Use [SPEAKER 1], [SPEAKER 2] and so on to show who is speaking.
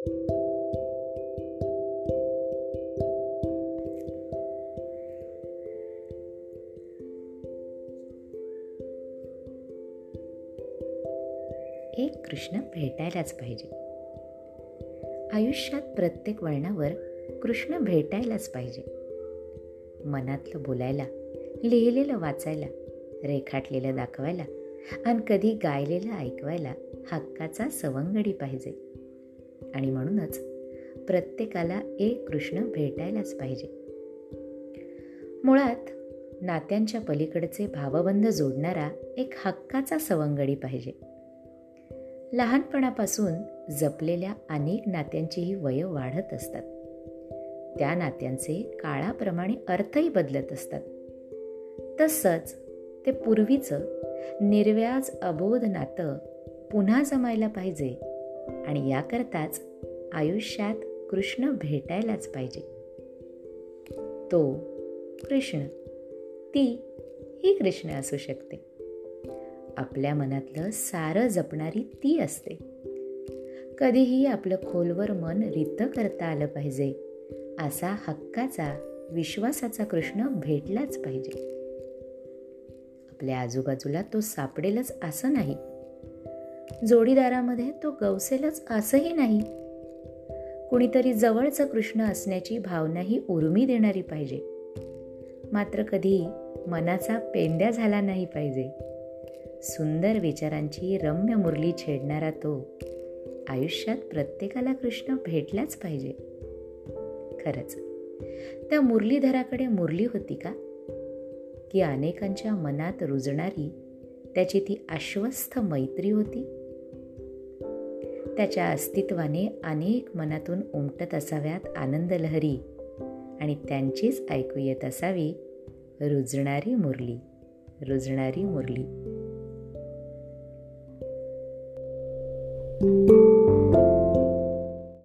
[SPEAKER 1] एक कृष्ण भेटायलाच पाहिजे. आयुष्यात प्रत्येक वळणावर कृष्ण भेटायलाच पाहिजे. मनातलं बोलायला लिहिलेलं वाचायला रेखाटलेलं दाखवायला आणि कधी गायलेलं ऐकवायला हक्काचा सवंगडी पाहिजे. आणि म्हणूनच प्रत्येकाला एक कृष्ण भेटायलाच पाहिजे. मुळात नात्यांच्या पलीकडचे भावबंध जोडणारा एक हक्काचा सवंगडी पाहिजे. लहानपणापासून जपलेल्या अनेक नात्यांचीही वय वाढत असतात. त्या नात्यांचे काळाप्रमाणे अर्थही बदलत असतात. तसंच ते पूर्वीचं निर्व्याज अबोध नातं पुन्हा जमायला पाहिजे आणि याकरताच आयुष्यात कृष्ण भेटायलाच पाहिजे. तो कृष्ण. ती ही कृष्ण असू शकते. आपल्या मनातलं सारं जपणारी ती असते. कधीही आपलं खोलवर मन रित करता आलं पाहिजे. असा हक्काचा विश्वासाचा कृष्ण भेटलाच पाहिजे. आपल्या आजूबाजूला तो सापडेलच असं नाही. जोडीदारामध्ये तो गवसेलच असंही नाही. कुणीतरी जवळचं कृष्ण असण्याची भावनाही उर्मी देणारी पाहिजे. मात्र कधी मनाचा पेंड्या झाला नाही पाहिजे. सुंदर विचारांची रम्य मुरली छेडणारा तो आयुष्यात प्रत्येकाला कृष्ण भेटलाच पाहिजे. खरंच त्या मुरलीधराकडे मुरली होती का? की अनेकांच्या मनात रुजणारी त्याची ती आश्वस्थ मैत्री होती? त्याच्या अस्तित्वाने अनेक मनातून उमटत असाव्यात आनंदलहरी आणि त्यांचीच ऐकू येत असावी रुजणारी मुरली रुजणारी मुरली. thank you